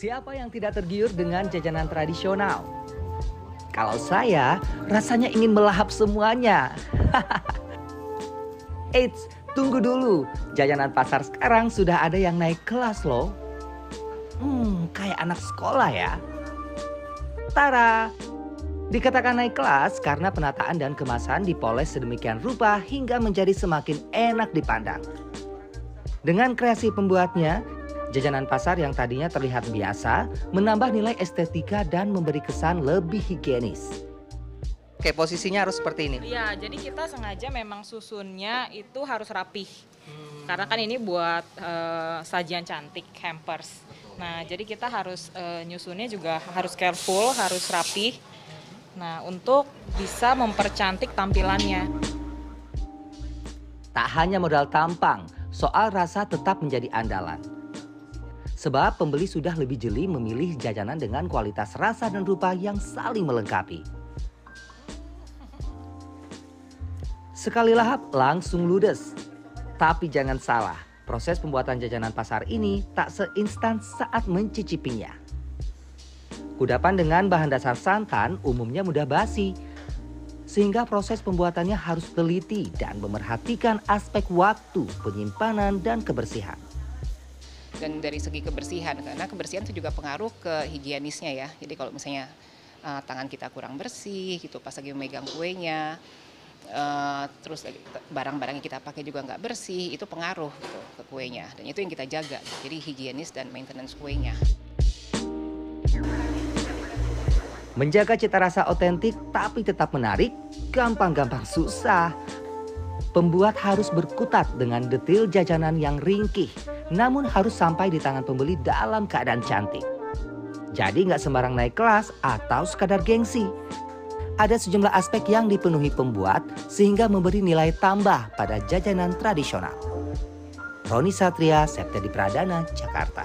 Siapa yang tidak tergiur dengan jajanan tradisional? Kalau saya, rasanya ingin melahap semuanya. Eits, tunggu dulu. Jajanan pasar sekarang sudah ada yang naik kelas loh. Hmm, kayak anak sekolah ya. Tara, Dikatakan naik kelas karena penataan dan kemasan dipoles sedemikian rupa hingga menjadi semakin enak dipandang. Dengan kreasi pembuatnya, jajanan pasar yang tadinya terlihat biasa menambah nilai estetika dan memberi kesan lebih higienis. Oke, posisinya harus seperti ini. Iya, jadi kita sengaja memang susunnya itu harus rapih. Karena kan ini buat eh, sajian cantik, hampers. Nah, jadi kita harus eh, nyusunnya juga harus careful, harus rapih. Nah, untuk bisa mempercantik tampilannya. Tak hanya modal tampang, soal rasa tetap menjadi andalan. Sebab pembeli sudah lebih jeli memilih jajanan dengan kualitas rasa dan rupa yang saling melengkapi. Sekali lahap langsung ludes. Tapi jangan salah, proses pembuatan jajanan pasar ini tak seinstan saat mencicipinya. Kudapan dengan bahan dasar santan umumnya mudah basi, sehingga proses pembuatannya harus teliti dan memerhatikan aspek waktu, penyimpanan, dan kebersihan. Dan dari segi kebersihan karena kebersihan itu juga pengaruh ke higienisnya ya. Jadi kalau misalnya uh, tangan kita kurang bersih gitu pas lagi memegang kuenya uh, terus barang-barang yang kita pakai juga nggak bersih itu pengaruh gitu ke kuenya. Dan itu yang kita jaga jadi higienis dan maintenance kuenya. Menjaga cita rasa otentik tapi tetap menarik, gampang-gampang susah. Pembuat harus berkutat dengan detail jajanan yang ringkih, namun harus sampai di tangan pembeli dalam keadaan cantik. Jadi nggak sembarang naik kelas atau sekadar gengsi. Ada sejumlah aspek yang dipenuhi pembuat sehingga memberi nilai tambah pada jajanan tradisional. Roni Satria, Septedi Pradana, Jakarta.